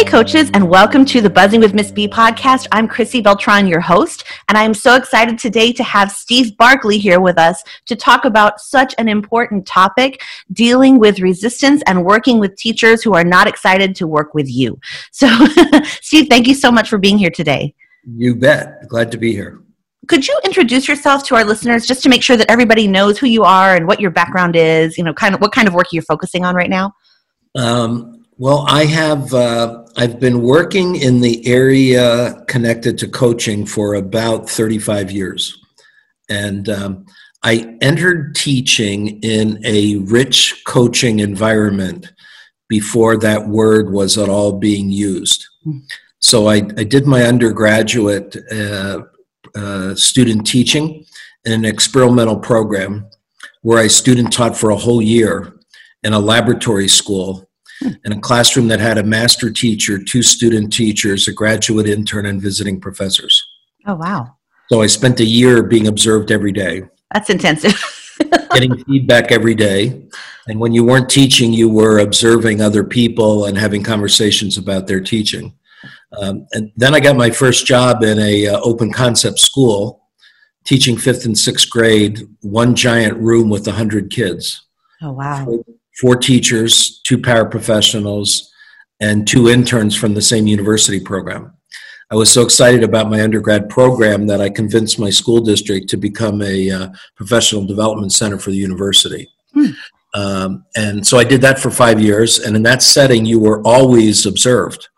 Hey, coaches, and welcome to the Buzzing with Miss B podcast. I'm Chrissy Beltran, your host, and I'm so excited today to have Steve Barkley here with us to talk about such an important topic dealing with resistance and working with teachers who are not excited to work with you. So, Steve, thank you so much for being here today. You bet. Glad to be here. Could you introduce yourself to our listeners just to make sure that everybody knows who you are and what your background is, you know, kind of what kind of work you're focusing on right now? Um, well, I have uh, I've been working in the area connected to coaching for about 35 years, and um, I entered teaching in a rich coaching environment before that word was at all being used. So I, I did my undergraduate uh, uh, student teaching in an experimental program where I student taught for a whole year in a laboratory school in a classroom that had a master teacher, two student teachers, a graduate intern, and visiting professors. Oh, wow. So I spent a year being observed every day. That's intensive. getting feedback every day. And when you weren't teaching, you were observing other people and having conversations about their teaching. Um, and then I got my first job in a uh, open concept school, teaching fifth and sixth grade, one giant room with a hundred kids. Oh wow! Four, teachers, two paraprofessionals, and two interns from the same university program. I was so excited about my undergrad program that I convinced my school district to become a uh, professional development center for the university. Hmm. Um, and so I did that for five years. And in that setting, you were always observed.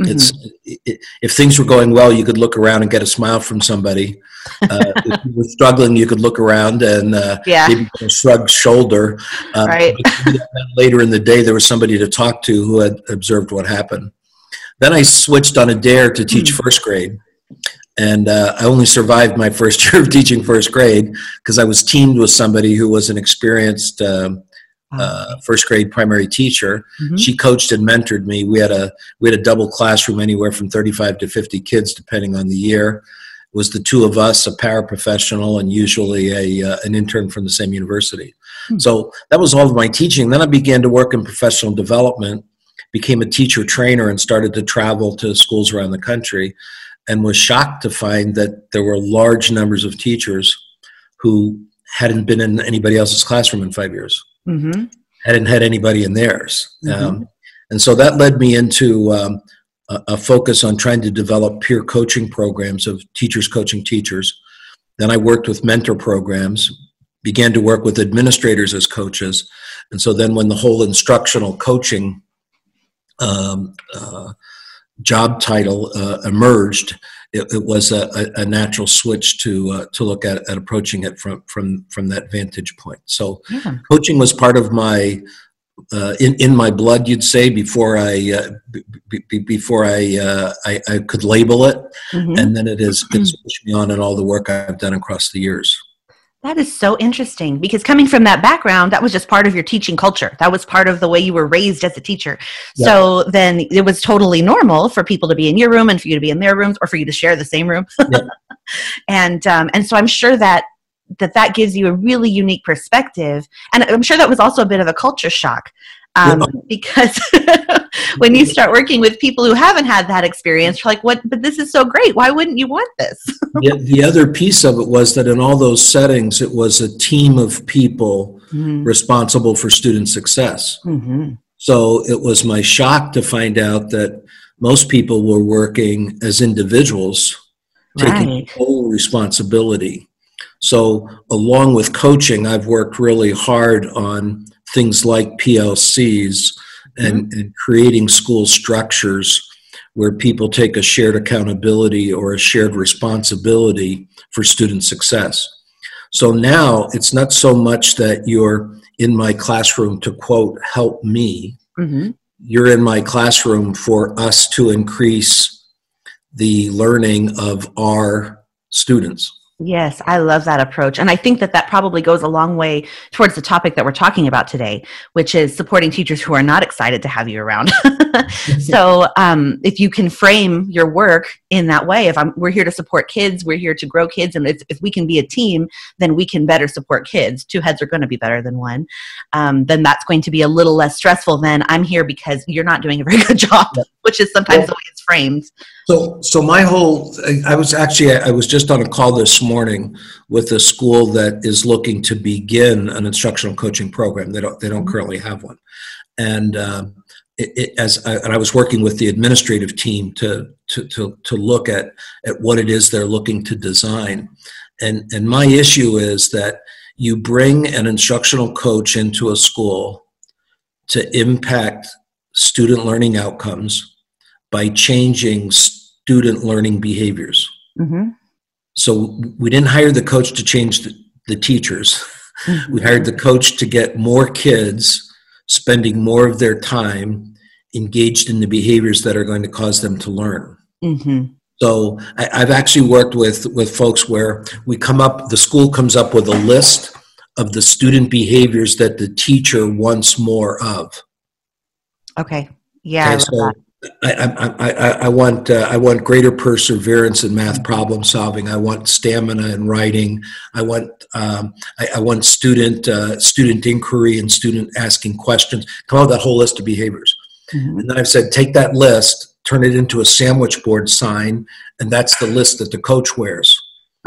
Mm-hmm. It's it, if things were going well, you could look around and get a smile from somebody. Uh, if you were struggling, you could look around and uh, yeah. maybe a shrugged shoulder. Um, right. later in the day, there was somebody to talk to who had observed what happened. Then I switched on a dare to teach mm-hmm. first grade. And uh, I only survived my first year of teaching first grade because I was teamed with somebody who was an experienced um, uh, first grade primary teacher. Mm-hmm. She coached and mentored me. We had a we had a double classroom, anywhere from thirty five to fifty kids, depending on the year. It was the two of us, a paraprofessional, and usually a uh, an intern from the same university. Mm-hmm. So that was all of my teaching. Then I began to work in professional development, became a teacher trainer, and started to travel to schools around the country. And was shocked to find that there were large numbers of teachers who hadn't been in anybody else's classroom in five years mm-hmm. hadn't had anybody in theirs. Mm-hmm. Um, and so that led me into um, a, a, focus on trying to develop peer coaching programs of teachers coaching teachers. Then I worked with mentor programs, began to work with administrators as coaches. And so then when the whole instructional coaching um, uh, job title uh, emerged, it, it was a, a, natural switch to uh, to look at, at approaching it from from from that vantage point. So, yeah. coaching was part of my uh, in in my blood, you'd say, before I uh, b- b- before I, uh, I, I could label it, mm-hmm. and then it has it's pushed me on in all the work I've done across the years. That is so interesting because coming from that background, that was just part of your teaching culture. That was part of the way you were raised as a teacher. So then it was totally normal for people to be in your room and for you to be in their rooms or for you to share the same room. And um, and so I'm sure that that that gives you a really unique perspective, and I'm sure that was also a bit of a culture shock um, yeah. because when you start working with people who haven't had that experience, you're like, "What? But this is so great. Why wouldn't you want this?" yeah, the other piece of it was that in all those settings, it was a team of people mm-hmm. responsible for student success. Mm-hmm. So it was my shock to find out that most people were working as individuals, taking right. full responsibility. So, along with coaching, I've worked really hard on things like PLCs and, mm-hmm. and creating school structures where people take a shared accountability or a shared responsibility for student success. So now it's not so much that you're in my classroom to quote, help me. Mm-hmm. You're in my classroom for us to increase the learning of our students. Yes, I love that approach. And I think that that probably goes a long way towards the topic that we're talking about today, which is supporting teachers who are not excited to have you around. so, um, if you can frame your work in that way, if I'm, we're here to support kids, we're here to grow kids, and if, we can be a team, then we can better support kids. Two heads are going to be better than one. Um, then that's going to be a little less stressful than I'm here because you're not doing a very good job, which is sometimes well, the way it's framed. So, so my whole, I was actually, I was just on a call this morning with a school that is looking to begin an instructional coaching program. They don't, they don't currently have one, and uh, it, it, as I, and I was working with the administrative team to to to to look at at what it is they're looking to design, and and my issue is that you bring an instructional coach into a school to impact student learning outcomes by changing student learning behaviors. Mm-hmm. So we didn't hire the coach to change the, the teachers. Mm-hmm. We hired the coach to get more kids spending more of their time engaged in the behaviors that are going to cause them to learn. Mm-hmm. So I, have actually worked with with folks where we come up, the school comes up with a list of the student behaviors that the teacher wants more of. Okay. Yeah. Okay, so I, I, I, I, want uh, I want greater perseverance in math problem solving. I want stamina in writing. I want um, I, I, want student uh, student inquiry and student asking questions. Come out with that whole list of behaviors, mm-hmm. and then I've said take that list, turn it into a sandwich board sign, and that's the list that the coach wears.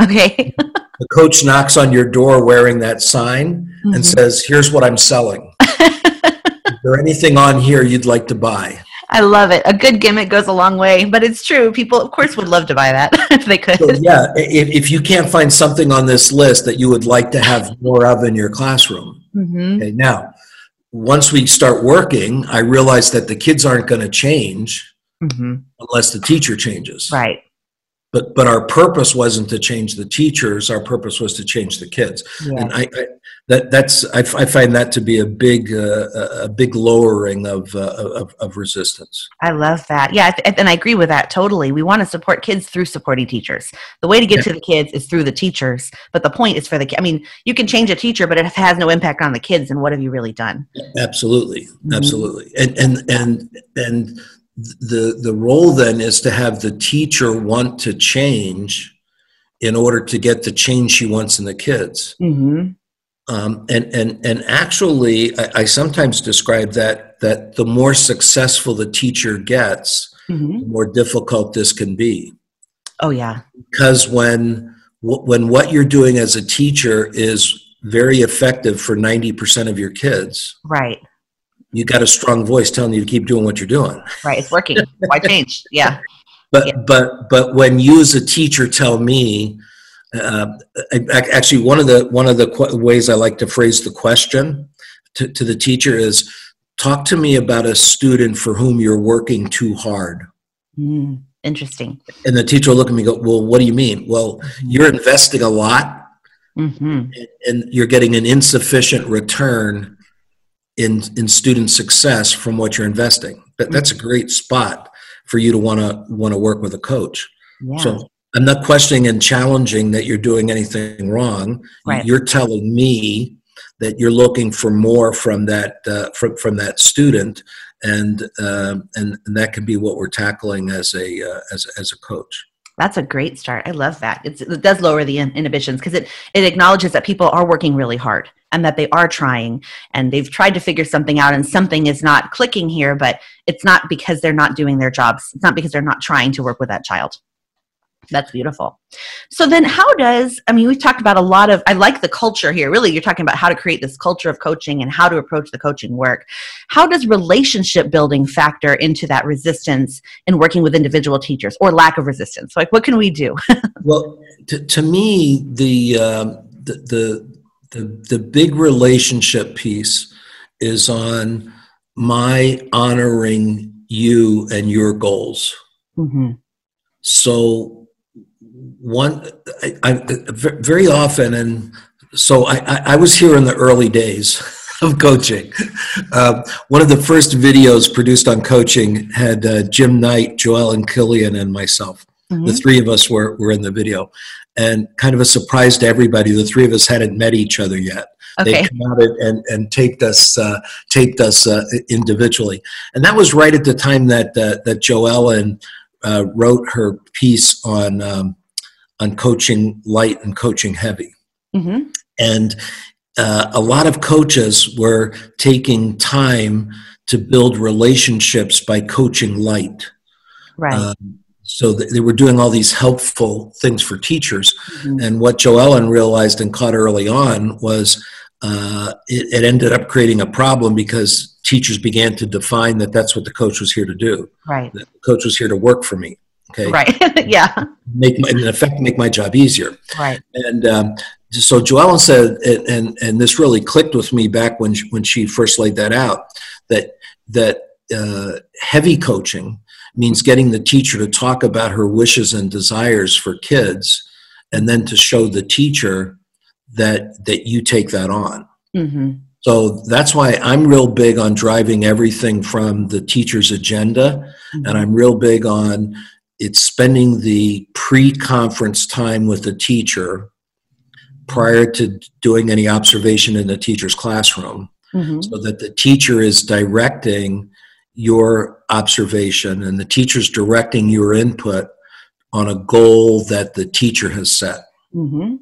Okay. the coach knocks on your door wearing that sign mm-hmm. and says, "Here's what I'm selling. Is there anything on here you'd like to buy?" I love it. A good gimmick goes a long way, but it's true. People, of course, would love to buy that if they could. So, yeah, if, if you can't find something on this list that you would like to have more of in your classroom, mm-hmm. okay. Now, once we start working, I realize that the kids aren't going to change mm-hmm. unless the teacher changes. Right but but our purpose wasn't to change the teachers our purpose was to change the kids. Yeah. and I, I, that that's I, I, find that to be a big uh, a big lowering of, uh, of, of resistance. I love that. Yeah and i agree with that totally. We want to support kids through supporting teachers. The way to get yeah. to the kids is through the teachers but the point is for the i mean you can change a teacher but it has no impact on the kids and what have you really done? Absolutely. Mm-hmm. absolutely. And and and and the the role then is to have the teacher want to change in order to get the change she wants in the kids mm-hmm. um, and and and actually I, I, sometimes describe that that the more successful the teacher gets mm-hmm. the more difficult this can be oh yeah because when when what you're doing as a teacher is very effective for 90% of your kids right you got a strong voice telling you to keep doing what you're doing. Right, it's working. Why change? Yeah. But yeah. but but when you as a teacher tell me, uh, actually one of the one of the qu- ways I like to phrase the question to, to the teacher is, talk to me about a student for whom you're working too hard. Mm, interesting. And the teacher will look at me and go, well, what do you mean? Well, mm-hmm. you're investing a lot, mm-hmm. and you're getting an insufficient return in in student success from what you're investing. That, that's a great spot for you to want to want to work with a coach. Yeah. So I'm not questioning and challenging that you're doing anything wrong. Right. You're telling me that you're looking for more from that uh, from from that student, and um, and, and that can be what we're tackling as a uh, as as a coach. That's a great start. I love that. It's, it does lower the inhibitions because it, it acknowledges that people are working really hard and that they are trying and they've tried to figure something out and something is not clicking here, but it's not because they're not doing their jobs. It's not because they're not trying to work with that child. That's beautiful. So then how does I mean we've talked about a lot of I like the culture here. Really you're talking about how to create this culture of coaching and how to approach the coaching work. How does relationship building factor into that resistance in working with individual teachers or lack of resistance? Like what can we do? well, to, to me the, um, the the the the big relationship piece is on my honoring you and your goals. Mm-hmm. So one I, I, very often and so I, I, was here in the early days of coaching uh, one of the first videos produced on coaching had uh, jim knight Joellen Killion and myself Mm-hmm. The three of us were, were in the video. And kind of a surprise to everybody, the three of us hadn't met each other yet. Okay. They come out and, and taped us uh, taped us uh, individually, and that was right at the time that uh, that Joellen uh, wrote her piece on um, on coaching light and coaching heavy, mm-hmm. and uh, a lot of coaches were taking time to build relationships by coaching light. Right. Um, so they were doing all these helpful things for teachers. Mm-hmm. And what Joellen realized and caught early on was uh, it, it, ended up creating a problem because teachers began to define that that's what the coach was here to do. Right. The coach was here to work for me. Okay. Right. yeah. Make my, in effect make my job easier. Right. And um, so Joellen said, and, and and this really clicked with me back when she, when she first laid that out that that uh, heavy coaching means getting the teacher to talk about her wishes and desires for kids and then to show the teacher that that you take that on mm-hmm. so that's why i'm real big on driving everything from the teacher's agenda mm-hmm. and i'm real big on it's spending the pre-conference time with the teacher prior to doing any observation in the teacher's classroom mm-hmm. so that the teacher is directing your observation and the teacher's directing your input on a goal that the teacher has set mm-hmm.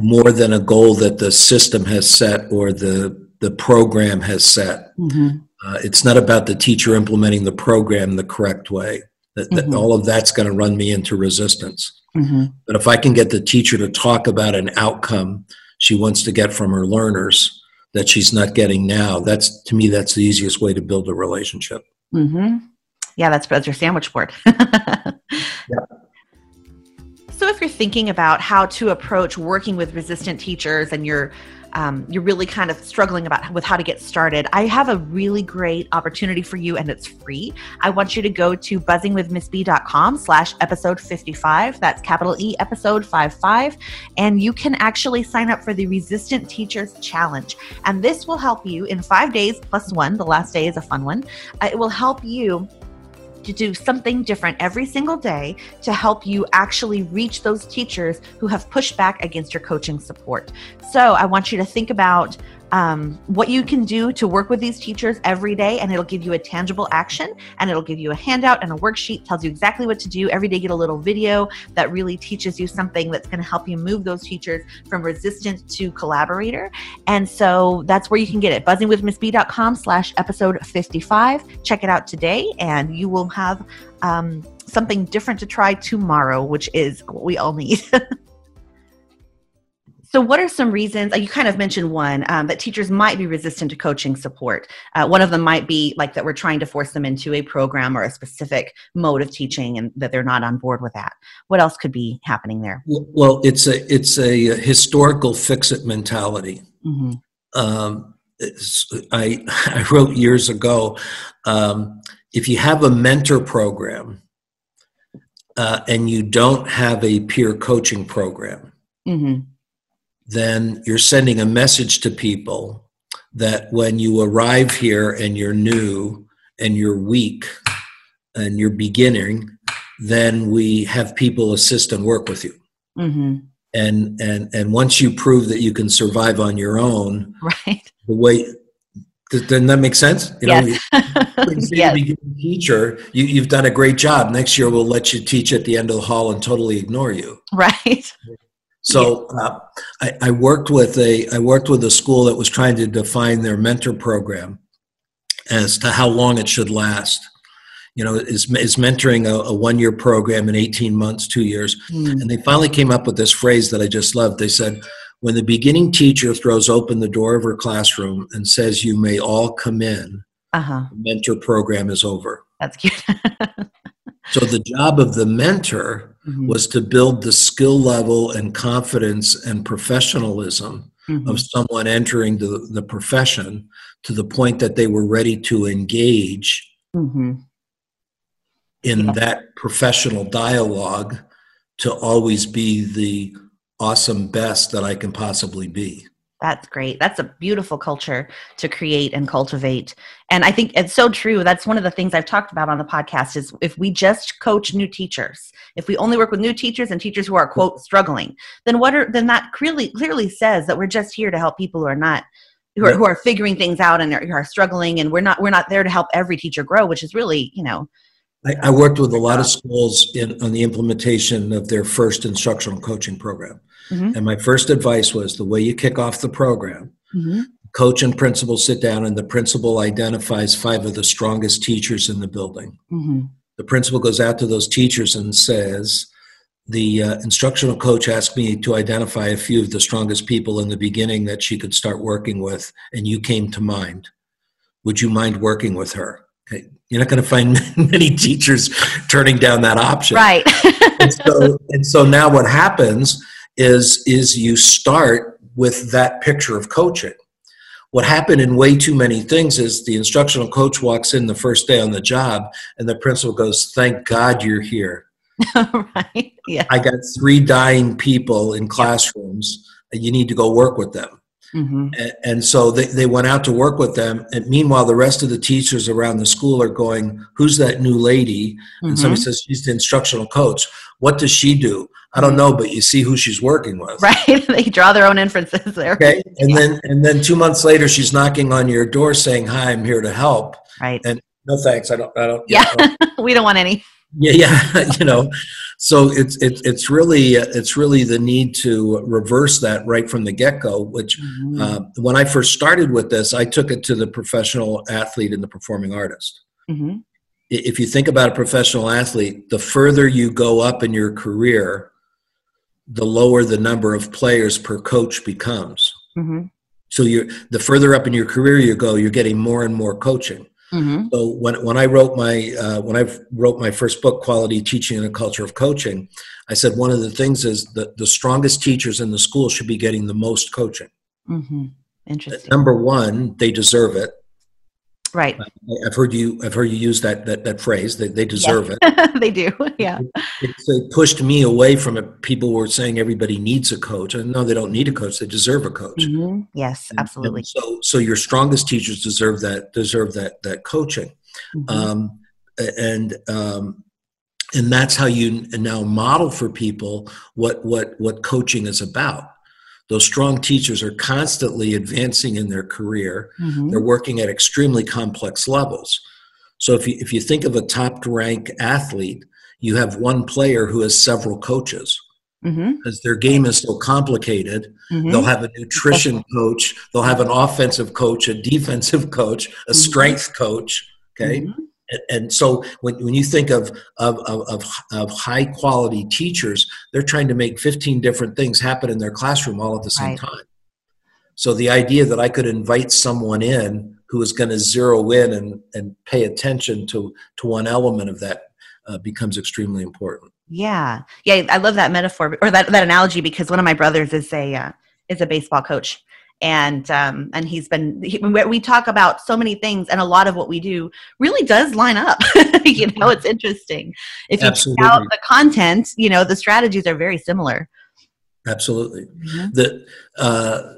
more than a goal that the system has set or the the program has set mm-hmm. uh, it's not about the teacher implementing the program the correct way that, that mm-hmm. all of that's going to run me into resistance mm-hmm. but if i can get the teacher to talk about an outcome she wants to get from her learners that she's not getting now. That's to me, that's the easiest way to build a relationship. Mm-hmm. Yeah, that's that's your sandwich board. yeah. So, if you're thinking about how to approach working with resistant teachers and you're um, you're really kind of struggling about with how to get started, I have a really great opportunity for you, and it's free. I want you to go to buzzingwithmissb.com slash episode 55. That's capital E episode 55. And you can actually sign up for the Resistant Teachers Challenge. And this will help you in five days plus one. The last day is a fun one. Uh, it will help you to do something different every single day to help you actually reach those teachers who have pushed back against your coaching support. So I want you to think about um, what you can do to work with these teachers every day and it'll give you a tangible action and it'll give you a handout and a worksheet tells you exactly what to do. Every day get a little video that really teaches you something that's going to help you move those teachers from resistant to collaborator. And so that's where you can get it. Buzzingwithmissb.com slash episode 55 check it out today and you will have um, something different to try tomorrow which is what we all need So, what are some reasons? You kind of mentioned one um, that teachers might be resistant to coaching support. Uh, one of them might be like that we're trying to force them into a program or a specific mode of teaching, and that they're not on board with that. What else could be happening there? Well, it's a it's a historical fix-it mentality. Mm-hmm. Um, I I wrote years ago. Um, if you have a mentor program uh, and you don't have a peer coaching program. Mm-hmm then you're sending a message to people that when you arrive here and you're new and you're weak and you're beginning, then we have people assist and work with you. Mm-hmm. And and and once you prove that you can survive on your own, right? The way doesn't that make sense? You yes. know, yes. teacher, you, you've done a great job. Next year, we'll let you teach at the end of the hall and totally ignore you. Right. So uh, I, I, worked with a I worked with a school that was trying to define their mentor program as to how long it should last. You know, is is mentoring a, a one year program in eighteen months, two years, mm. and they finally came up with this phrase that I just loved. They said, "When the beginning teacher throws open the door of her classroom and says, "You may all come in," uh-huh. the mentor program is over." That's cute. so the job of the mentor mm-hmm. was to build the skill level and confidence and professionalism mm-hmm. of someone entering the, the profession to the point that they were ready to engage mm-hmm. in yeah. that professional dialogue to always be the awesome best that I can possibly be. That's great. That's a beautiful culture to create and cultivate. And I think it's so true. That's one of the things I've talked about on the podcast is if we just coach new teachers, if we only work with new teachers and teachers who are quote struggling, then what are then that clearly clearly says that we're just here to help people who are not who are, who are figuring things out and are, who are struggling and we're not we're not there to help every teacher grow, which is really, you know, I, I worked with a lot of schools in, on the implementation of their first instructional coaching program. Mm-hmm. And my first advice was the way you kick off the program, mm-hmm. coach and principal sit down, and the principal identifies five of the strongest teachers in the building. Mm-hmm. The principal goes out to those teachers and says, the uh, instructional coach asked me to identify a few of the strongest people in the beginning that she could start working with, and you came to mind. Would you mind working with her? Okay. You're not going to find many teachers turning down that option. Right. and, so, and so now what happens is is you start with that picture of coaching. What happened in way too many things is the instructional coach walks in the first day on the job and the principal goes, Thank God you're here. right. Yeah. I got three dying people in classrooms and you need to go work with them. Mm-hmm. And, and, so they, they went out to work with them. And meanwhile, the rest of the teachers around the school are going, Who's that new lady? And mm-hmm. somebody says, She's the instructional coach. What does she do? I don't know, but you see who she's working with. Right. they draw their own inferences there. Okay. And yeah. then and then two months later she's knocking on your door saying, Hi, I'm here to help. Right. And no thanks. I don't I don't Yeah. we don't want any. Yeah, yeah. you know. So it's it's it's really it's really the need to reverse that right from the get go. Which mm-hmm. uh, when I first started with this, I took it to the professional athlete and the performing artist. Mm-hmm if you think about a professional athlete, the further you go up in your career, the lower the number of players per coach becomes. Mm-hmm. So you're the further up in your career you go, you're getting more and more coaching. Mm-hmm. So when when I wrote my uh, when I wrote my first book, Quality Teaching and a Culture of Coaching, I said one of the things is that the strongest teachers in the school should be getting the most coaching. Mm-hmm. Interesting. Number one, they deserve it. Right. I've heard you. I've heard you use that that, that phrase. They, they deserve it. they do. Yeah. It, it, pushed me away from it. People were saying everybody needs a coach, and no, they don't need a coach. They deserve a coach. Mm-hmm. Yes, and, absolutely. And so, so your strongest teachers deserve that. Deserve that that coaching, mm-hmm. um, and um, and that's how you now model for people what what what coaching is about those strong teachers are constantly advancing in their career. Mm-hmm. They're working at extremely complex levels. So if you, if you think of a top rank athlete, you have one player who has several coaches mm-hmm. because their game is so complicated. Mm-hmm. They'll have a nutrition coach, they'll have an offensive coach, a defensive coach, a mm-hmm. strength coach. Okay. And so when, when you think of, of, of, of, high quality teachers they're trying to make 15 different things happen in their classroom all at the same right. time. So the idea that i could invite someone in who is going to zero in and, and pay attention to, to one element of that uh, becomes extremely important. Yeah. Yeah i love that metaphor or that, that analogy because one of my brothers is a uh, is a baseball coach and um, and he's been he, we talk about so many things and a lot of what we do really does line up you know it's interesting if you Absolutely. check out the content you know the strategies are very similar Absolutely. Mm-hmm. The uh,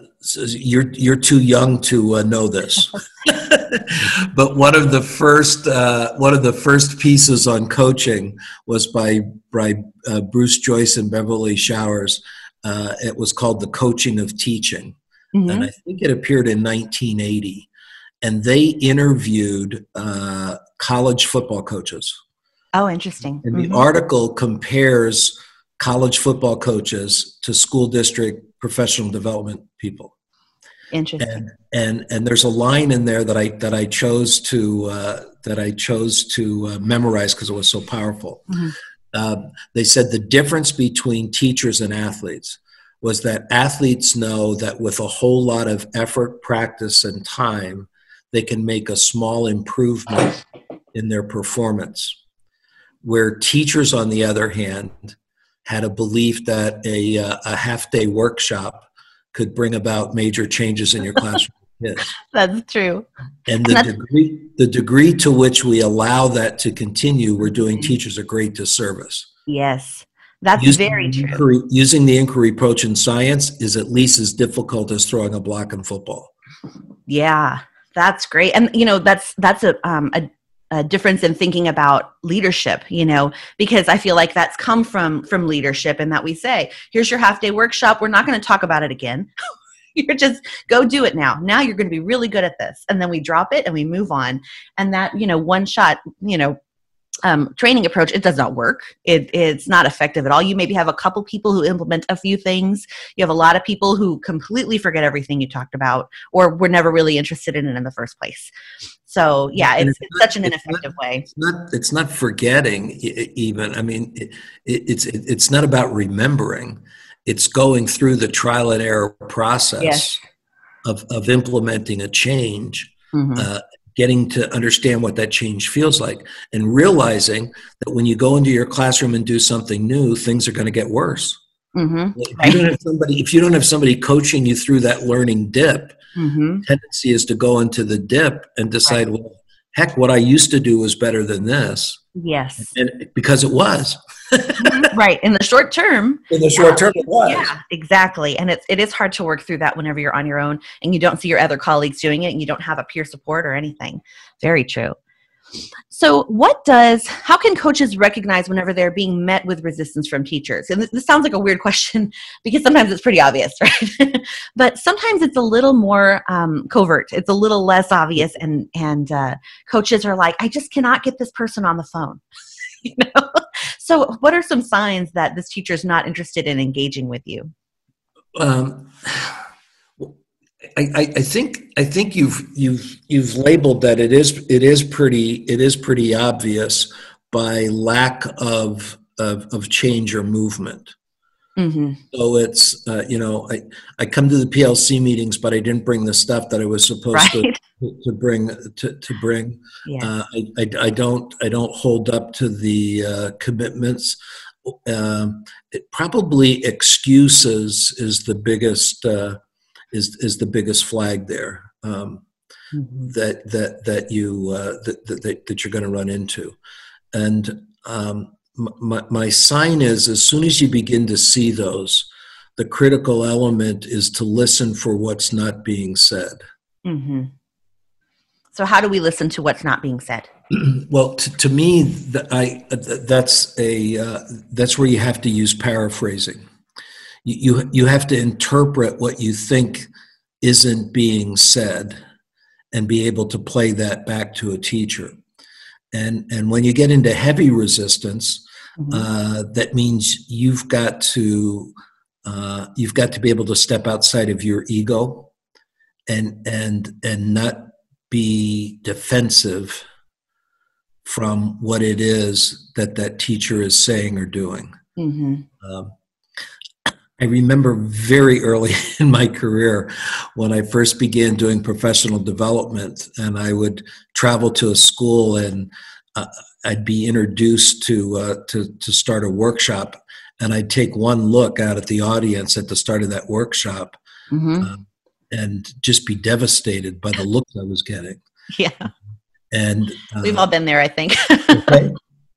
you're you're too young to uh, know this, but one of the first uh, one of the first pieces on coaching was by by uh, Bruce Joyce and Beverly Showers. Uh, it was called the coaching of teaching, Mm-hmm. And I think it appeared in 1980. And they interviewed uh, college football coaches. Oh, interesting. And mm-hmm. the article compares college football coaches to school district professional development people. Interesting. And and, and there's a line in there that I that I chose to uh, that I chose to uh, memorize because it was so powerful. Mm-hmm. Uh, they said the difference between teachers and athletes was that athletes know that with a whole lot of effort, practice, and time, they can make a small improvement in their performance. Where teachers, on the other hand, had a belief that a, uh, a half day workshop could bring about major changes in your classroom. Yes. That's true. And the degree the degree to which we allow that to continue, we're doing mm-hmm. teachers a great disservice. Yes That's using very true. inquiry- using the inquiry approach in science is at least as difficult as throwing a block in football. Yeah, that's great. And you know, that's that's a um a, a difference in thinking about leadership, you know, because I feel like that's come from from leadership and that we say, here's your half day workshop, we're not going to talk about it again. you're just go do it now. Now you're going to be really good at this. And then we drop it and we move on. And that, you know, one shot, you know, um, training approach, it does not work. It, it's not effective at all. You maybe have a couple people who implement a few things. You have a lot of people who completely forget everything you talked about or were never really interested in it in the first place. So yeah, it's, it's it's not- such an it's not- ineffective way. It's not. It's not forgetting. Even. I mean, it, it, it's it, it's not about remembering. It's going through the trial and error process Yes. of of implementing a change, Mhm. uh, getting to understand what that change feels like, and realizing that when you go into your classroom and do something new, things are going to get worse. Mhm. If you don't have somebody, if you don't have somebody coaching you through that learning dip, Mhm. tendency is to go into the dip and decide, well, heck, what I used to do was better than this, Yes. and because it was Mhm. right. In the short term, in the short term, it was. Yeah, exactly. And it's it is hard to work through that whenever you're on your own and you don't see your other colleagues doing it and you don't have a peer support or anything. Very true. So, what does how can coaches recognize whenever they're being met with resistance from teachers? And this, sounds like a weird question because sometimes it's pretty obvious, right? but sometimes it's a little more um, covert. It's a little less obvious, and and uh, coaches are like, I just cannot get this person on the phone. you know. So, what are some signs that this teacher is not interested in engaging with you? Um, I, I, I think I think you've you've you've labeled that it is it is pretty it is pretty obvious by lack of of, of change or movement. Mm-hmm. So it's uh, you know I, I come to the PLC meetings, but I didn't bring the stuff that I was supposed Right. to, to bring to, to bring. Yeah. Uh, I, I, I don't I don't hold up to the uh, commitments. Um, it probably excuses is the biggest uh, is is the biggest flag there um, Mhm. that that that you uh, that, that that you're going to run into, and um, my my sign is as soon as you begin to see those, the critical element is to listen for what's not being said. Mhm. So, how do we listen to what's not being said? well, to, to me, th- I th- that's a uh, that's where you have to use paraphrasing. You, you you have to interpret what you think isn't being said, and be able to play that back to a teacher. And and when you get into heavy resistance, Mhm. uh, that means you've got to uh, you've got to be able to step outside of your ego, and and and not be defensive from what it is that that teacher is saying or doing. Mhm. Um, I remember very early in my career when I first began doing professional development, and I would travel to a school and uh, I'd be introduced to, uh, to to start a workshop, and I'd take one look out at the audience at the start of that workshop Mhm. um, and just be devastated by the looks I was getting. Yeah, And uh, we've all been there, I think.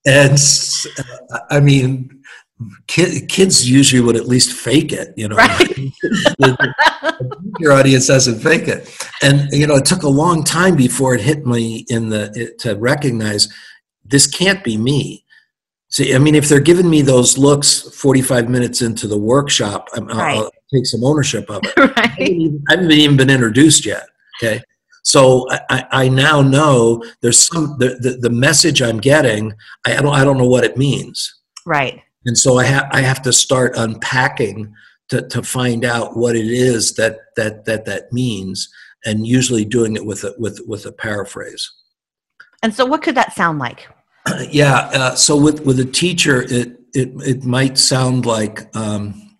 and uh, I mean, kid, kids usually would at least fake it, you know. Right. Your audience doesn't fake it, and you know, it took a long time before it hit me in the it, to recognize this can't be me. See, I mean, if they're giving me those looks 45 minutes into the workshop, I'm, I'll, I'll Right. take some ownership of it. I haven't even- I haven't even been introduced yet. Okay. So I, I I now know there's some the, the, the message I'm getting. I, I don't I don't know what it means, Right. And so I have I have to start unpacking to, to find out what it is that that that that means, and usually doing it with a with with a paraphrase. And so, what could that sound like? yeah. Uh, so with with a teacher, it it it might sound like um,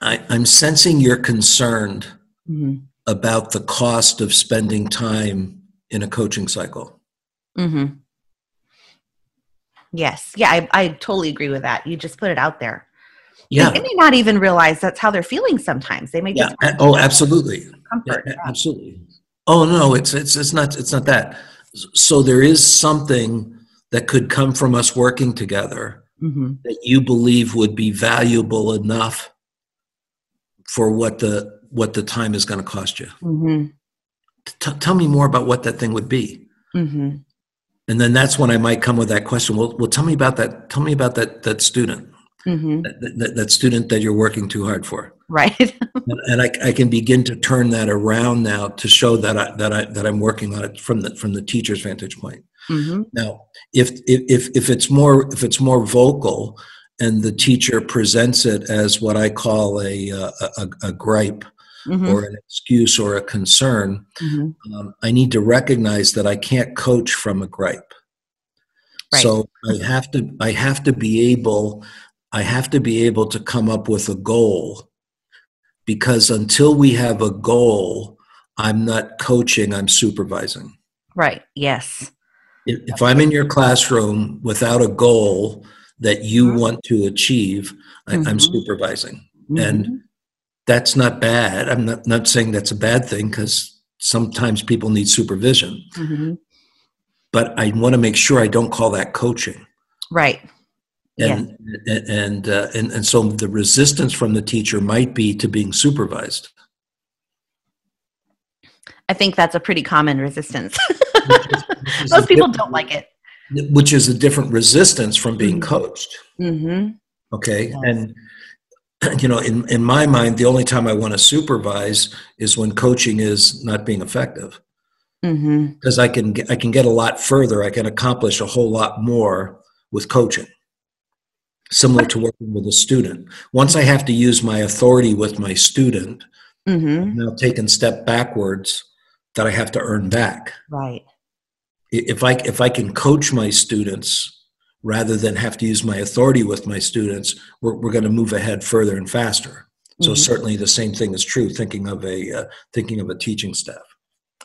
I, I'm sensing you're concerned Mm-hmm. about the cost of spending time in a coaching cycle. Mm-hmm. Yes. Yeah, I, I totally agree with that. You just put it out there. Yeah. They may not even realize that's how they're feeling sometimes. They may Yeah. just Oh, absolutely. Yeah, comfort. a- absolutely. Oh no, it's it's it's not it's not that. So there is something that could come from us working together Mm-hmm. that you believe would be valuable enough for what the what the time is going to cost you. Mm-hmm. T- tell me more about what that thing would be. Mm-hmm. And then that's when I might come with that question. Well, well, tell me about that. Tell me about that that student, Mm-hmm. that, that, that student that you're working too hard for. Right. And, and I, I can begin to turn that around now to show that I, that I that I'm working on it from the from the teacher's vantage point. mm-hmm. Now, if if if it's more if it's more vocal, and the teacher presents it as what I call a a, a, a gripe Mm-hmm. or an excuse or a concern, Mm-hmm. um, I need to recognize that I can't coach from a gripe. Right. So I have to I have to be able I have to be able to come up with a goal because until we have a goal, I'm not coaching, I'm supervising. Right. Yes. If, if I'm in your classroom without a goal that you Mhm. want to achieve, I, I'm Mhm. supervising. Mhm. And that's not bad. I'm not, not saying that's a bad thing because sometimes people need supervision. Mhm. But I want to make sure I don't call that coaching. Right. And and uh, and and so the resistance from the teacher might be to being supervised. I think that's a pretty common resistance. Which is a Most people don't like it. Which is a different resistance from being Mhm. coached. Mm-hmm. Okay, Yes. and you know, in in my mind, the only time I want to supervise is when coaching is not being effective, Mm-hmm. because I can get, I can get a lot further. I can accomplish a whole lot more with coaching. Similar to working with a student. Once I have to use my authority with my student, Mm-hmm. I'm now taking step backwards that I have to earn back. Right. If I if I can coach my students rather than have to use my authority with my students, we're, we're going to move ahead further and faster. So Mhm. certainly the same thing is true. Thinking of a uh, thinking of a teaching staff.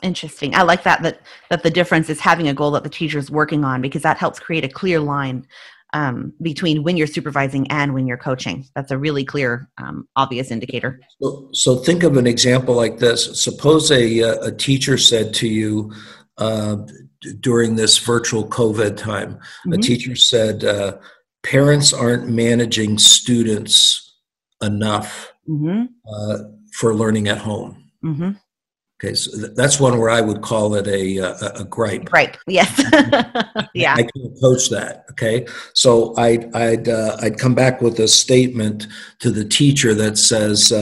Interesting. I like that that that the difference is having a goal that the teacher is working on because that helps create a clear line um, between when you're supervising and when you're coaching. That's a really clear, um, obvious indicator. So, so think of an example like this. Suppose a, uh, a teacher said to you uh, during this virtual COVID time, a Mhm. teacher said, uh, parents aren't managing students enough Mm-hmm. uh, for learning at home. Mm-hmm. Okay, so th- that's one where I would call it a, uh, a, a gripe. Right. Yes. yeah. I can coach that. Okay, so I'd I'd uh, I'd come back with a statement to the teacher that says,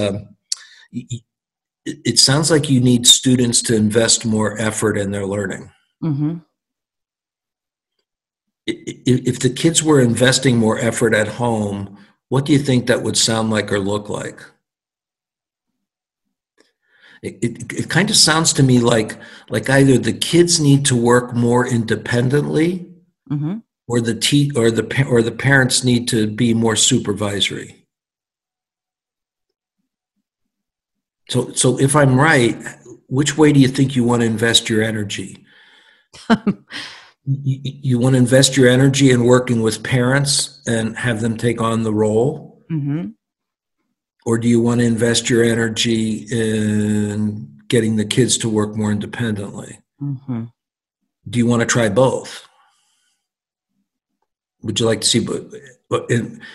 "It it sounds like you need students to invest more effort in their learning. Mm-hmm. If the kids were investing more effort at home, what do you think that would sound like or look like?" It, it, it kind of sounds to me like like either the kids need to work more independently Mm-hmm. or the te- or the or the parents need to be more supervisory. So so if I'm right, which way do you think you want to invest your energy? You, you want to invest your energy in working with parents and have them take on the role, mm-hmm. or do you want to invest your energy in getting the kids to work more independently? Mm-hmm. do you want to try both? Would you like to see, but, but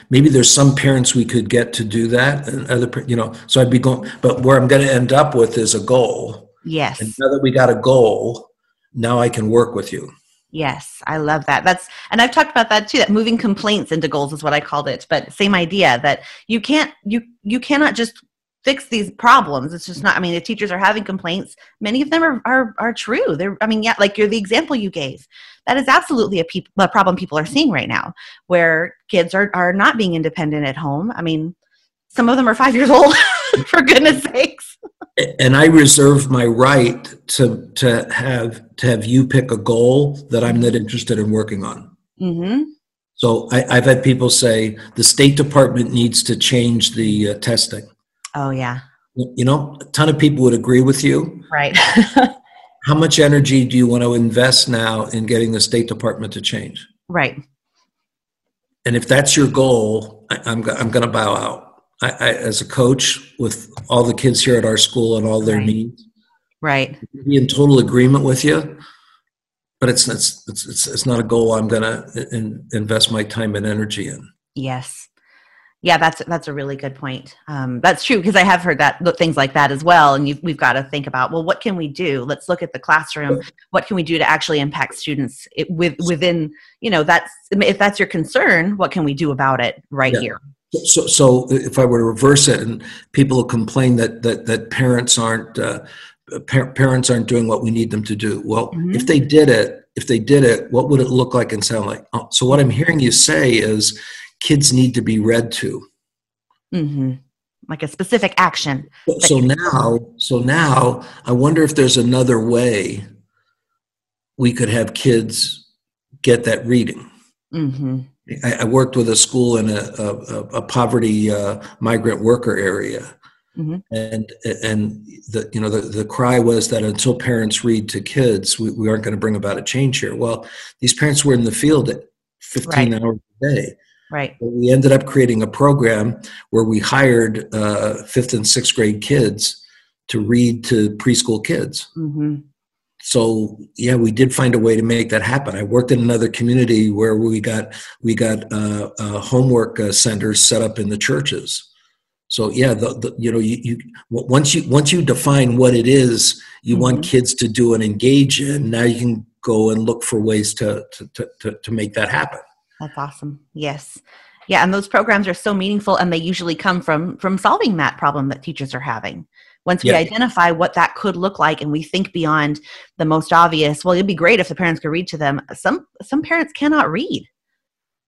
maybe there's some parents we could get to do that, and other, you know. So I'd be going, but where I'm going to end up with is a goal. Yes. And now that we got a goal, now I can work with you. Yes, I love that. That's and I've talked about that too. That moving complaints into goals is what I called it. But same idea that you can't you you cannot just fix these problems. It's just not. I mean, the teachers are having complaints. Many of them are are, are true. They're. I mean, yeah, like you're the example you gave. That is absolutely a, peop- a problem people are seeing right now, where kids are are not being independent at home. I mean, some of them are five years old. for goodness sakes. And I reserve my right to to have to have you pick a goal that I'm not interested in working on. Mm-hmm. So I, I've had people say the State Department needs to change the uh, testing. Oh yeah. You know, a ton of people would agree with you. Right. How much energy do you want to invest now in getting the State Department to change? right. And if that's your goal, I, I'm, I'm going to bow out. I, I, as a coach with all the kids here at our school and all their Right. needs, Right. be in total agreement with you. but it's it's it's it's not a goal I'm going to in, invest my time and energy in. Yes. Yeah, that's that's a really good point. Um, that's true because I have heard that things like that as well, and we've got to think about well, what can we do? Let's look at the classroom. What can we do to actually impact students it, with within you know that's if that's your concern, what can we do about it right yeah. here? So, so if I were to reverse it, and people will complain that that that parents aren't uh, par- parents aren't doing what we need them to do. Well, mm-hmm. if they did it, if they did it, what would it look like and sound like? Oh, so what I'm hearing you say is kids need to be read to. Mm-hmm. Like a specific action. So now, so now, I wonder if there's another way we could have kids get that reading. Mm-hmm. I, I, worked with a school in a, a, a poverty uh, migrant worker area, mm-hmm. and and the you know the, the cry was that until parents read to kids, we, we aren't going to bring about a change here. Well, these parents were in the field at 15 right. hours a day Right. We ended up creating a program where we hired uh, fifth and sixth grade kids to read to preschool kids. Mm-hmm. So yeah, we did find a way to make that happen. I worked in another community where we got we got uh, uh, homework uh, centers set up in the churches. So yeah, the, the, you know you, you once you once you define what it is you mm-hmm. want kids to do and engage in, now you can go and look for ways to to, to, to make that happen. That's awesome. Yes. Yeah, and those programs are so meaningful and they usually come from from solving that problem that teachers are having. Once we yeah. identify what that could look like and we think beyond the most obvious, well, it'd be great if the parents could read to them. Some some parents cannot read.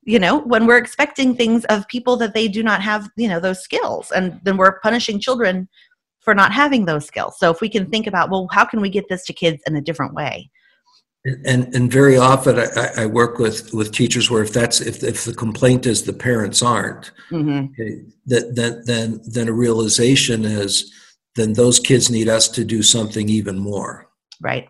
You know, when we're expecting things of people that they do not have, you know, those skills and then we're punishing children for not having those skills. So if we can think about, well, how can we get this to kids in a different way? And and very often I, I, work with with teachers where if that's if if the complaint is the parents aren't, mm-hmm. okay, that then then then a realization is then those kids need us to do something even more. Right.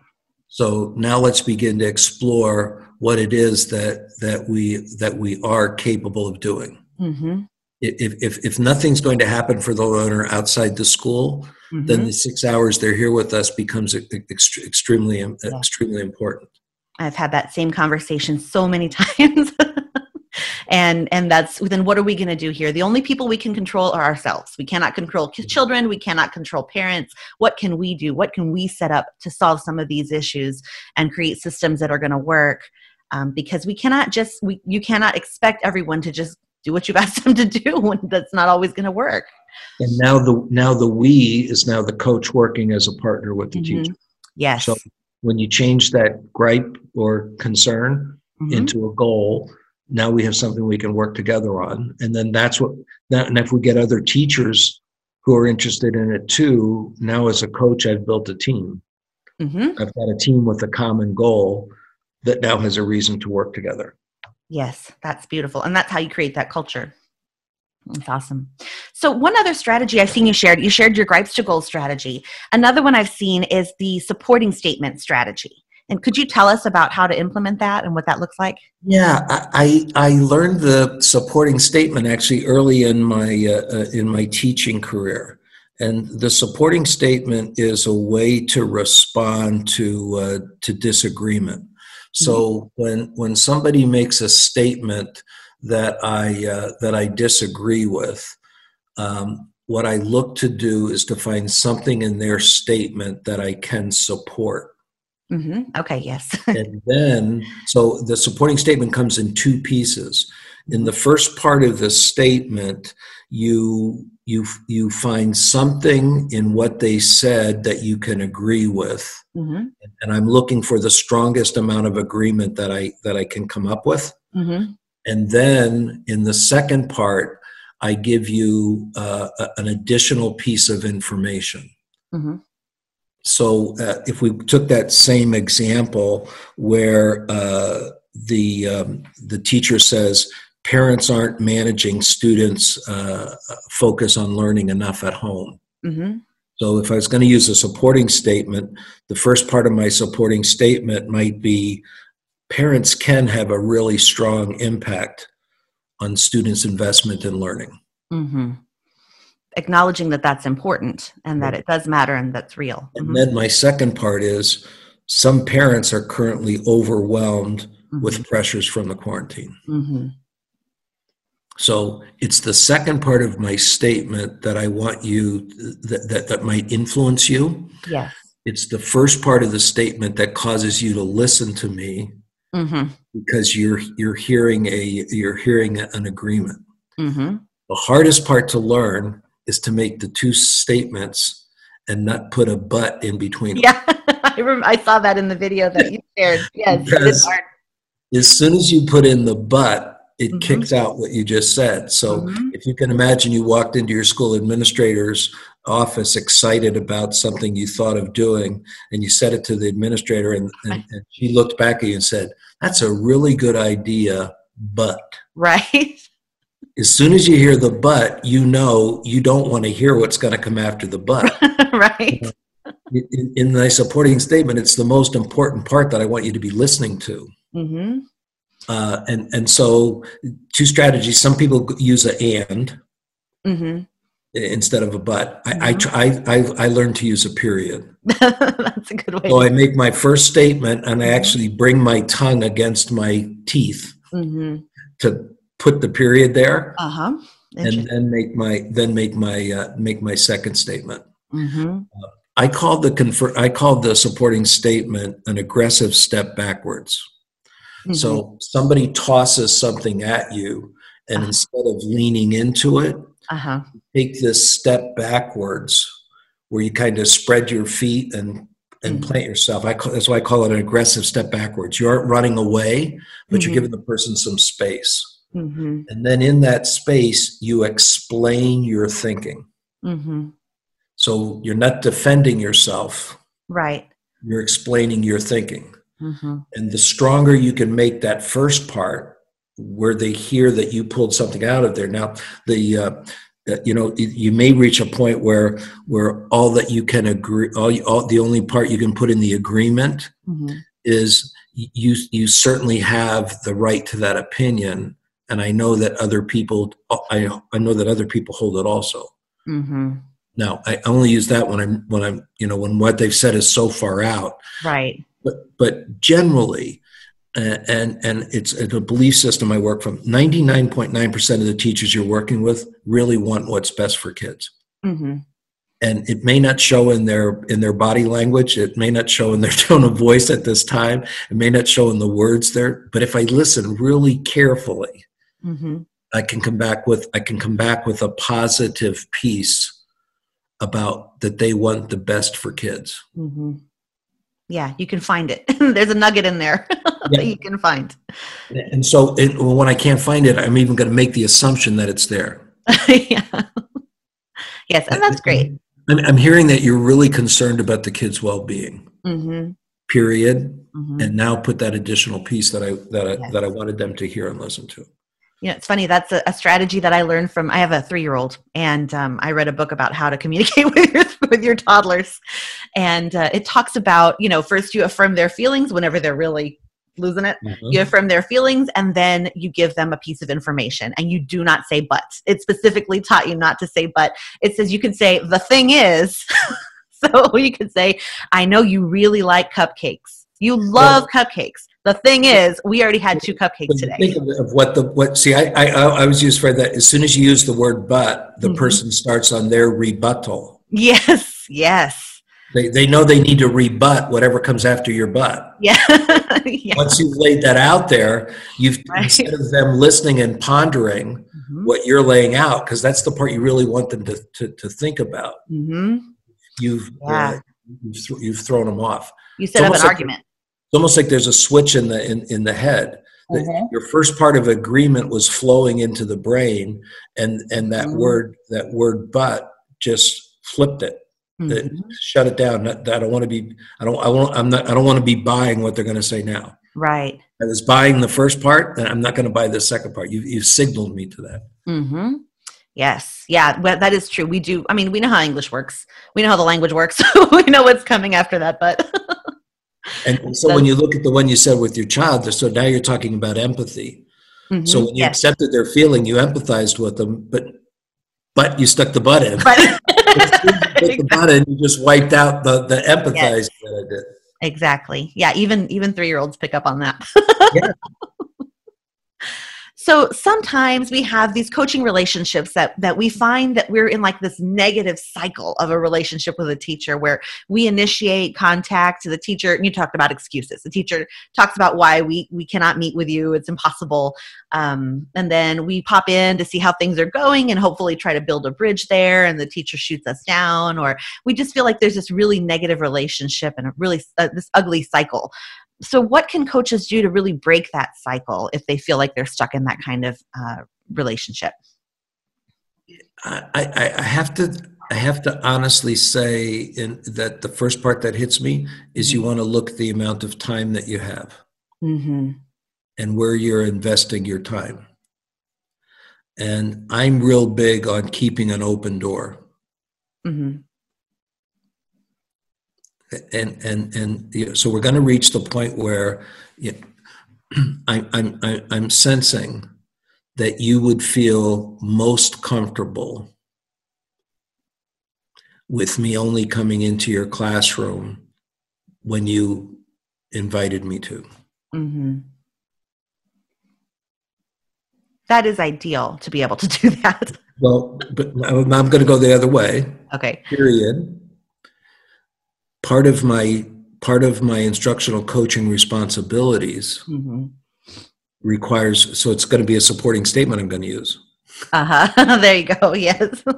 So now let's begin to explore what it is that that we that we are capable of doing. Mm-hmm. If, if if nothing's going to happen for the learner outside the school, mm-hmm. then the six hours they're here with us becomes ext- extremely yeah. extremely important. I've had that same conversation so many times. And and that's then what are we going to do here? The only people we can control are ourselves. We cannot control children. We cannot control parents. What can we do? What can we set up to solve some of these issues and create systems that are going to work? Um, because we cannot just we you cannot expect everyone to just do what you've asked them to do when that's not always going to work. And now the now the we is now the coach working as a partner with the mm-hmm. teacher. Yes. So when you change that gripe or concern mm-hmm. into a goal now we have something we can work together on and then that's what that and if we get other teachers who are interested in it too now as a coach i've built a team mm-hmm. i've got a team with a common goal that now has a reason to work together yes that's beautiful and that's how you create that culture that's awesome. So, one other strategy I've seen you shared, you shared your gripes to goals strategy. Another one I've seen is the supporting statement strategy. And could you tell us about how to implement that and what that looks like? Yeah, I I learned the supporting statement actually early in my uh, uh, in my teaching career, and the supporting statement is a way to respond to uh, to disagreement. So mm-hmm. when when somebody makes a statement that I uh, that I disagree with. Um, what I look to do is to find something in their statement that I can support. Mm-hmm. Okay, yes. and then, so the supporting statement comes in two pieces. In the first part of the statement, you you you find something in what they said that you can agree with, mm-hmm. and I'm looking for the strongest amount of agreement that I that I can come up with. Mm-hmm. And then in the second part, I give you uh, an additional piece of information. So uh, if we took that same example where uh, the um, the teacher says parents aren't managing students' uh, focus on learning enough at home. Mm-hmm. So if I was going to use a supporting statement, the first part of my supporting statement might be parents can have a really strong impact on students' investment in learning. Mm-hmm. Acknowledging that that's important and that it does matter and that's real. And mm-hmm. then my second part is some parents are currently overwhelmed Mhm. with pressures from the quarantine. Mhm. So it's the second part of my statement that I want you that, that, that might influence you. Yes. It's the first part of the statement that causes you to listen to me Mhm. because you're you're hearing a you're hearing an agreement. Mhm. The hardest part to learn is to make the two statements and not put a but in between. them. Yeah. I rem- I saw that in the video that you shared. Yes. Because- As soon as you put in the but, it Mhm. kicks out what you just said. So Mhm. if you can imagine you walked into your school administrator's office excited about something you thought of doing and you said it to the administrator and, and, and she looked back at you and said, that's a really good idea, but Right. As soon as you hear the but, you know you don't want to hear what's going to come after the but. right. in, in my supporting statement, it's the most important part that I want you to be listening to. Mm-hmm. Uh, and and so, two strategies. Some people use a and mm-hmm. instead of a but. I I, try, I I I learned to use a period. That's a good way. So I make my first statement, and I actually bring my tongue against my teeth Mhm. to put the period there, Uh-huh. and then make my then make my uh, make my second statement. Mhm. I called the confer- I called the supporting statement an aggressive step backwards. Mhm. So somebody tosses something at you, and Uh-huh. instead of leaning into it, Uh-huh. take this step backwards, where you kind of spread your feet and and Mhm. plant yourself. I call, that's why I call it an aggressive step backwards. You aren't running away, but Mhm. you're giving the person some space, Mhm. and then in that space, you explain your thinking. Mhm. So you're not defending yourself; Right. you're explaining your thinking. Mhm. And the stronger you can make that first part, where they hear that you pulled something out of there. Now, the uh, uh, you know you- may reach a point where where all that you can agree, all, you- all the only part you can put in the agreement Mhm. is you you certainly have the right to that opinion, and I know that other people I I know that other people hold it also. Mhm. Now, I only use that when I'm when I'm you know when what they've said is so far out Right. but but generally uh, and and it's a belief system i work from 99.9% of the teachers you're working with really want what's best for kids Mhm. and it may not show in their in their body language it may not show in their tone of voice at this time it may not show in the words there but if i listen really carefully Mhm. i can come back with i can come back with a positive piece about that they want the best for kids Mhm. Yeah, you can find it. There's a nugget in there Yeah. that you can find. and so it, when i can't find it i'm even going to make the assumption that it's there yeah. Yes, and that's great. I'm, I'm hearing that you're really concerned about the kids' well-being. Mhm. Period. Mhm. And now put that additional piece that I that I, Yes. that I wanted them to hear and listen to. You know, it's funny. That's a, a strategy that I learned from. I have a three-year-old, and um, I read a book about how to communicate with your with your toddlers, and uh, it talks about you know first you affirm their feelings whenever they're really losing it. You affirm their feelings, and then you give them a piece of information, and you do not say "but." It specifically taught you not to say "but." It says you can say the thing is. so you could say, "I know you really like cupcakes. You love cupcakes." The thing is, we already had two cupcakes today. Think of, of what the what. See, I, I I was used for that. As soon as you use the word "but," the Mhm. person starts on their rebuttal. Yes, yes. They they know they need to rebut whatever comes after your butt. Yeah. yeah. Once you've laid that out there, you've Right. instead of them listening and pondering Mhm. what you're laying out, because that's the part you really want them to to, to think about. Mhm. You've Yeah. uh, you've, th- you've thrown them off. You set up an like- argument. It's almost like there's a switch in the in, in the head. Mhm. Your first part of agreement was flowing into the brain, and and that Mhm. word that word "but" just flipped it, that Mhm. shut it down. I don't want to be. I don't. I won't. I'm not. I don't want to be buying what they're going to say now. Right. I was buying the first part, and I'm not going to buy the second part. You you signaled me to that. mm-hmm Yes. Yeah. Well, that is true. We do. I mean, we know how English works. We know how the language works. we know what's coming after that. But And so when you look at the one you said with your child, so now you're talking about empathy. Mhm. So when you Yes. accepted their feeling, you empathized with them, but but you stuck the butt in. But- the butt in, you just wiped out the the empathizing that I did. Exactly. Yeah, even even 3-year-olds pick up on that. Yeah. So sometimes we have these coaching relationships that that we find that we're in like this negative cycle of a relationship with a teacher where we initiate contact to the teacher. And you talked about excuses. The teacher talks about why we we cannot meet with you. It's impossible. Um, and then we pop in to see how things are going and hopefully try to build a bridge there. And the teacher shoots us down, or we just feel like there's this really negative relationship and a really uh, this ugly cycle so what can coaches do to really break that cycle if they feel like they're stuck in that kind of uh, relationship I, I, I have to I have to honestly say in, that the first part that hits me is you Mm-hmm. want to look the amount of time that you have mm-hmm. and where you're investing your time. And I'm real big on keeping an open door. Mm-hmm. And and and you know, so we're going to reach the point where you I, I'm I'm sensing that you would feel most comfortable with me only coming into your classroom when you invited me to. Mm-hmm. That is ideal to be able to do that. Well, but I'm going to go the other way. Okay. Period. Part of my part of my instructional coaching responsibilities Mm-hmm. requires so it's going to be a supporting statement i'm going to use Uh huh. there you go. Yes.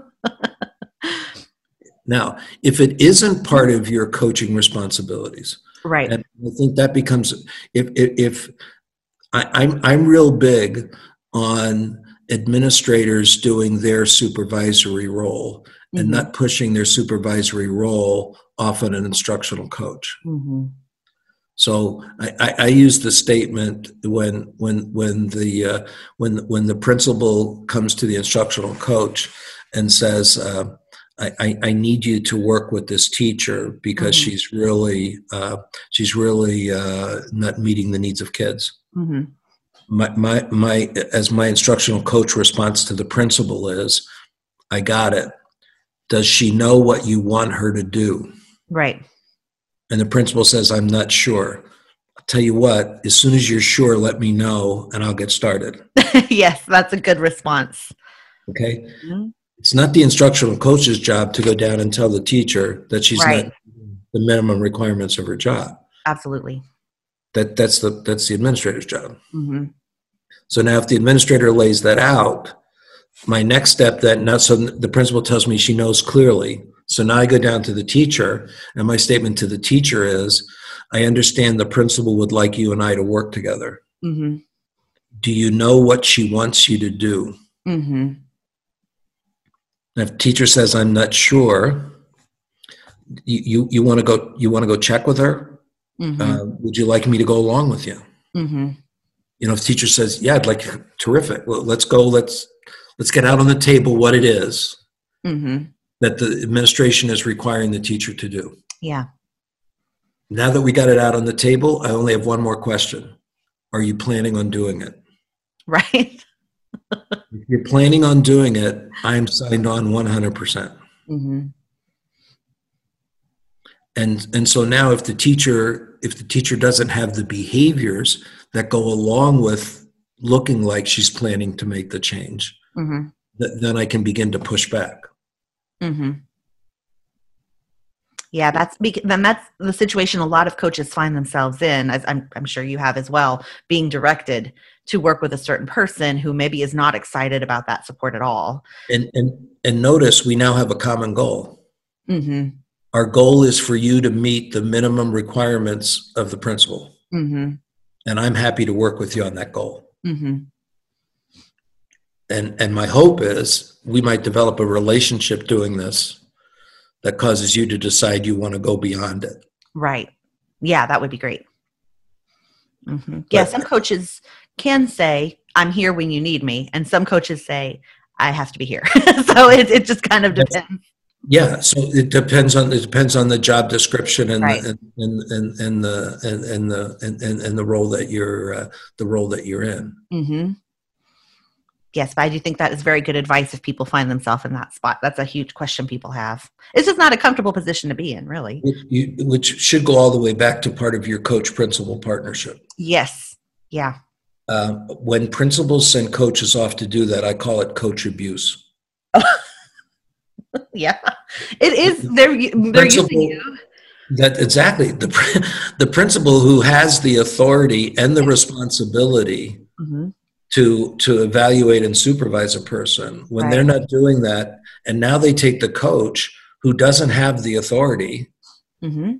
now if it isn't part of your coaching responsibilities right. and i think that becomes if if, if I, i'm i'm real big on administrators doing their supervisory role and Mhm. not pushing their supervisory role off on an instructional coach Mm-hmm. So I, I, I use the statement when when when the uh, when when the principal comes to the instructional coach and says, uh, I, I, "I need you to work with this teacher because Mhm. she's really uh, she's really uh, not meeting the needs of kids." Mm-hmm. My, my my as my instructional coach response to the principal is, "I got it. Does she know what you want her to do?" Right. and the principal says, I'm not sure. I'll tell you what, as soon as you're sure, let me know and I'll get started. yes, that's a good response. Okay? Mhm. It's not the instructional coach's job to go down and tell the teacher that she's Right. not the minimum requirements of her job. Absolutely. That that's the that's the administrator's job. Mm-hmm. So now if the administrator lays that out, my next step that not so the principal tells me she knows clearly. So now I go down to the teacher and my statement to the teacher is I understand the principal would like you and I to work together. Mm-hmm. do you know what she wants you to do? Mm-hmm. If teacher says, I'm not sure, you, you, you want to go, you want to go check with her? Mm-hmm. Uh, would you like me to go along with you? mm-hmm. You know, if teacher says, yeah, I'd like, terrific. Well, let's go, let's, let's get out on the table what it is Mm-hmm. That the administration is requiring the teacher to do. Yeah. Now that we got it out on the table, I only have one more question. Are you planning on doing it? Right. If you're planning on doing it, I'm signed on 100%. Mm-hmm. and and so now if the teacher if the teacher doesn't have the behaviors that go along with looking like she's planning to make the change Mm-hmm. th- then i can begin to push back Mm-hmm. Yeah, that's bec- then that's the situation a lot of coaches find themselves in, as I'm, I'm sure you have as well, being directed to work with a certain person who maybe is not excited about that support at all. and and and notice we now have a common goal Mm-hmm. our goal is for you to meet the minimum requirements of the principal Mm-hmm. and i'm happy to work with you on that goal Mm-hmm. And and my hope is we might develop a relationship doing this that causes you to decide you want to go beyond it Right. Yeah, that would be great. hmm Yeah, But- some coaches can say, I'm here when you need me. And some coaches say, I have to be here. so it, it just kind of depends. Yeah, so it depends on it depends on the job description and Right. the, and, and and the and, and the and, and, the role that you're uh, the role that you're in. hmm Yes, but I do think that is very good advice if people find themselves in that spot. That's a huge question people have. It's just not a comfortable position to be in, really. Which, you, which should go all the way back to part of your coach principal partnership. Yes. Yeah. Uh, when principals send coaches off to do that, I call it coach abuse. yeah, it is. They're they're using you. That exactly the the principal who has the authority and the responsibility mm-hmm. To to evaluate and supervise a person when right. they're not doing that, and now they take the coach who doesn't have the authority mm-hmm.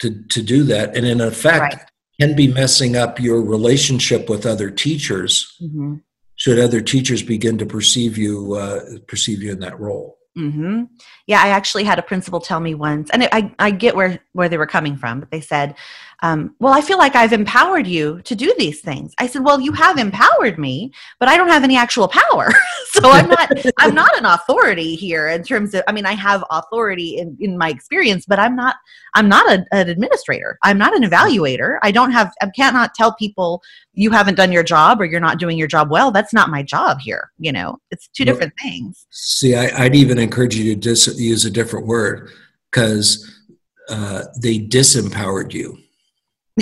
to to do that, and in effect. Right can be messing up your relationship with other teachers mm-hmm. should other teachers begin to perceive you uh, perceive you in that role mm-hmm. yeah i actually had a principal tell me once and I, I get where where they were coming from but they said um, well, I feel like I've empowered you to do these things. I said, well, you have empowered me, but I don't have any actual power. so I'm not, I'm not an authority here in terms of, I mean, I have authority in, in my experience, but I'm not, I'm not a, an administrator. I'm not an evaluator. I don't have, I cannot tell people you haven't done your job or you're not doing your job well. That's not my job here. You know, it's two well, different things. See, I, would even encourage you to dis- use a different word because uh, they disempowered you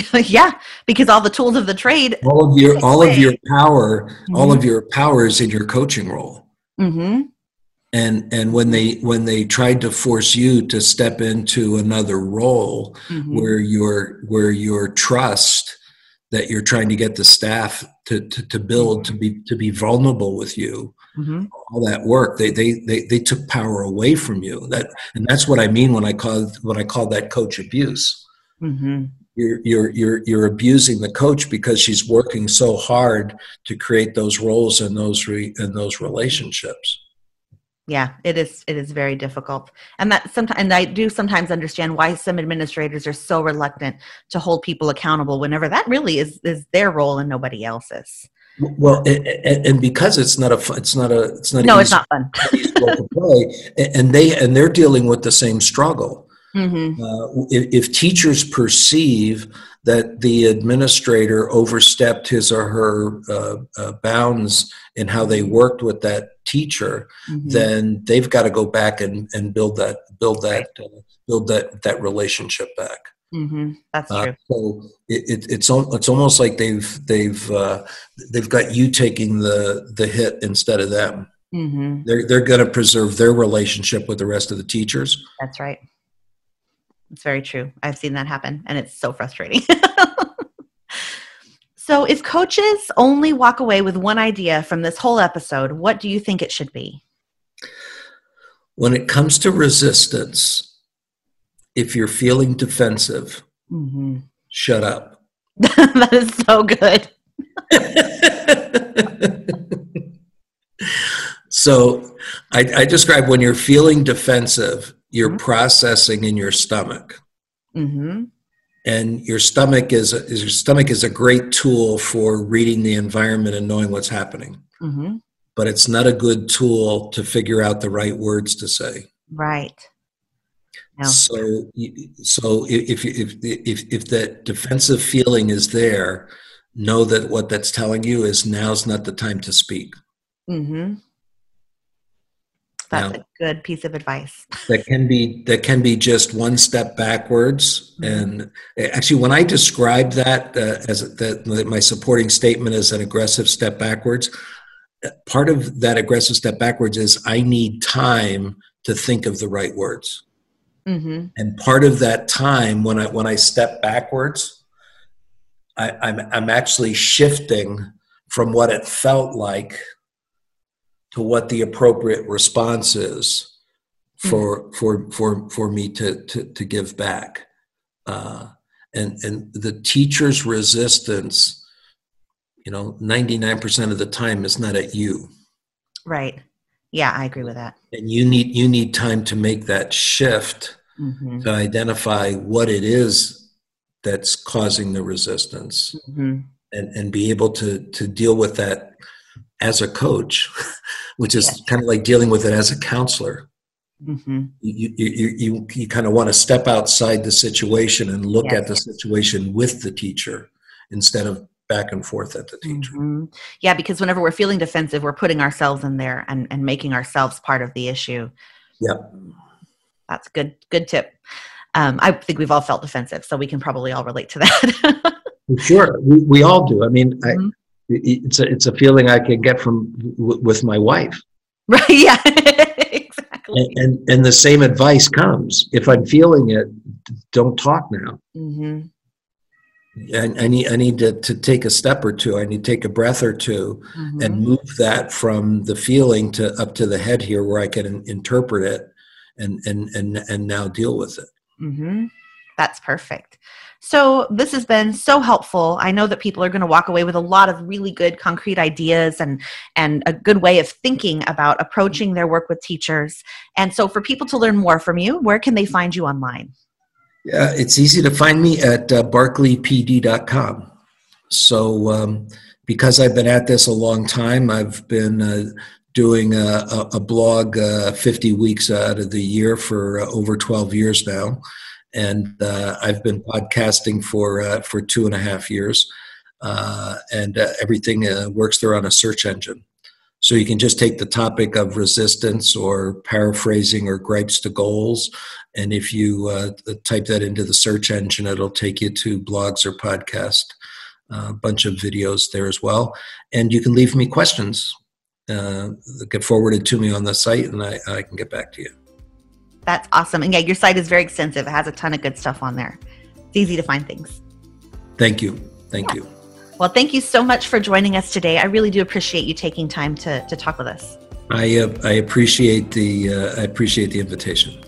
yeah, because all the tools of the trade. All of your all of your power, mm-hmm. all of your powers in your coaching role. Mm-hmm. And and when they when they tried to force you to step into another role mm-hmm. where your where your trust that you're trying to get the staff to, to, to build to be to be vulnerable with you mm-hmm. all that work they, they they they took power away from you that and that's what i mean when i call when i call that coach abuse mm-hmm you're you're you're you're abusing the coach because she's working so hard to create those roles and those re, and those relationships. Yeah it is it is very difficult. And that sometimes and i do sometimes understand why some administrators are so reluctant to hold people accountable whenever that really is is their role and nobody else's. Well and, and because it's not a it's not a it's not no it's not fun. to play and they and they're dealing with the same struggle Mm-hmm. Uh, if, if, teachers perceive that the administrator overstepped his or her uh, uh, bounds in how they worked with that teacher, mm-hmm. then they've got to go back and, and build that build that uh, build that that relationship back. Mm-hmm. That's uh, true. so it, it, it's it's almost like they've they've uh, they've got you taking the the hit instead of them. Mm-hmm. They're they're going to preserve their relationship with the rest of the teachers. That's right. It's very true. I've seen that happen, and it's so frustrating. so, if coaches only walk away with one idea from this whole episode, what do you think it should be? When it comes to resistance, if you're feeling defensive, mm-hmm. shut up. that is so good. so, I, I describe when you're feeling defensive, you're mm-hmm. processing in your stomach. Mm-hmm. And your stomach is, a, is your stomach is a great tool for reading the environment and knowing what's happening. Mm-hmm. But it's not a good tool to figure out the right words to say. Right. No. So, so if, if if if that defensive feeling is there, know that what that's telling you is now's not the time to speak. Mm-hmm. That's now, a good piece of advice. that can be that can be just one step backwards. Mm-hmm. And eh, actually, when I describe that uh, as that my supporting statement is an aggressive step backwards, eh, part of that aggressive step backwards is I need time to think of the right words. Mm-hmm. And part of that time when I when I step backwards, I, I'm I'm actually shifting from what it felt like to what the appropriate response is for mm-hmm. for for for me to to, to give back uh, and and the teacher's resistance you know 99% of the time is not at you right yeah i agree with that and you need you need time to make that shift mm-hmm. to identify what it is that's causing the resistance mm-hmm. and and be able to to deal with that as a coach which is yes. kind of like dealing with it as a counselor. Mm-hmm. You, you, you, you kind of want to step outside the situation and look yes. at the situation with the teacher instead of back and forth at the teacher. Mm-hmm. Yeah, because whenever we're feeling defensive, we're putting ourselves in there and, and making ourselves part of the issue. Yeah. That's good good tip. Um, I think we've all felt defensive, so we can probably all relate to that. sure, we, we, all do. I mean, mm-hmm. It's a it's a feeling I can get from w- with my wife. Right. Yeah. exactly. And, and, and the same advice comes: if I'm feeling it, don't talk now. Mm-hmm. I, I, need I need to, to take a step or two. I need to take a breath or 2 mm-hmm. and move that from the feeling to up to the head here, where I can interpret it and and and and now deal with it. Mm-hmm. That's perfect. So, this has been so helpful. I know that people are going to walk away with a lot of really good concrete ideas and, and a good way of thinking about approaching their work with teachers. And so, for people to learn more from you, where can they find you online? Yeah, it's easy to find me at uh, barkleypd.com. So, um, because I've been at this a long time, I've been uh, doing a, a blog uh, 50 weeks out of the year for uh, over 12 years now and uh, I've been podcasting for uh, for two and a half years, uh, and uh, everything uh, works there on a search engine. So you can just take the topic of resistance or paraphrasing or gripes to goals, and if you uh, type that into the search engine, it'll take you to blogs or podcast. A bunch of videos there as well, and you can leave me questions. That get forwarded to me on the site, and I, I can get back to you. That's awesome. And yeah, your site is very extensive. It has a ton of good stuff on there. It's easy to find things. Thank you. Thank yeah. you. Well, thank you so much for joining us today. I really do appreciate you taking time to, to talk with us. I, uh, I appreciate the uh, I appreciate the invitation.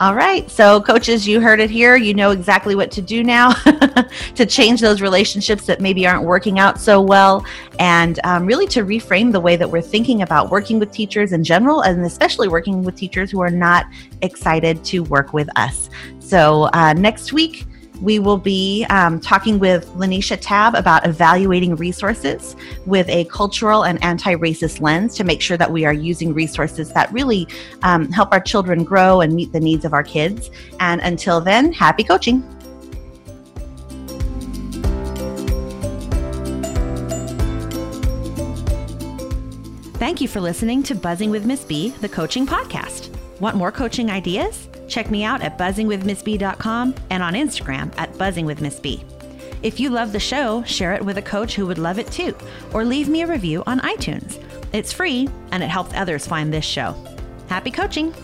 All right. So, coaches, you heard it here. You know exactly what to do now to change those relationships that maybe aren't working out so well, and um, really to reframe the way that we're thinking about working with teachers in general, and especially working with teachers who are not excited to work with us. So, uh, next week, we will be um, talking with Lanisha Tab about evaluating resources with a cultural and anti racist lens to make sure that we are using resources that really um, help our children grow and meet the needs of our kids. And until then, happy coaching. Thank you for listening to Buzzing with Miss B, the coaching podcast. Want more coaching ideas? Check me out at buzzingwithmissb.com and on Instagram at buzzingwithmissb. If you love the show, share it with a coach who would love it too, or leave me a review on iTunes. It's free and it helps others find this show. Happy coaching!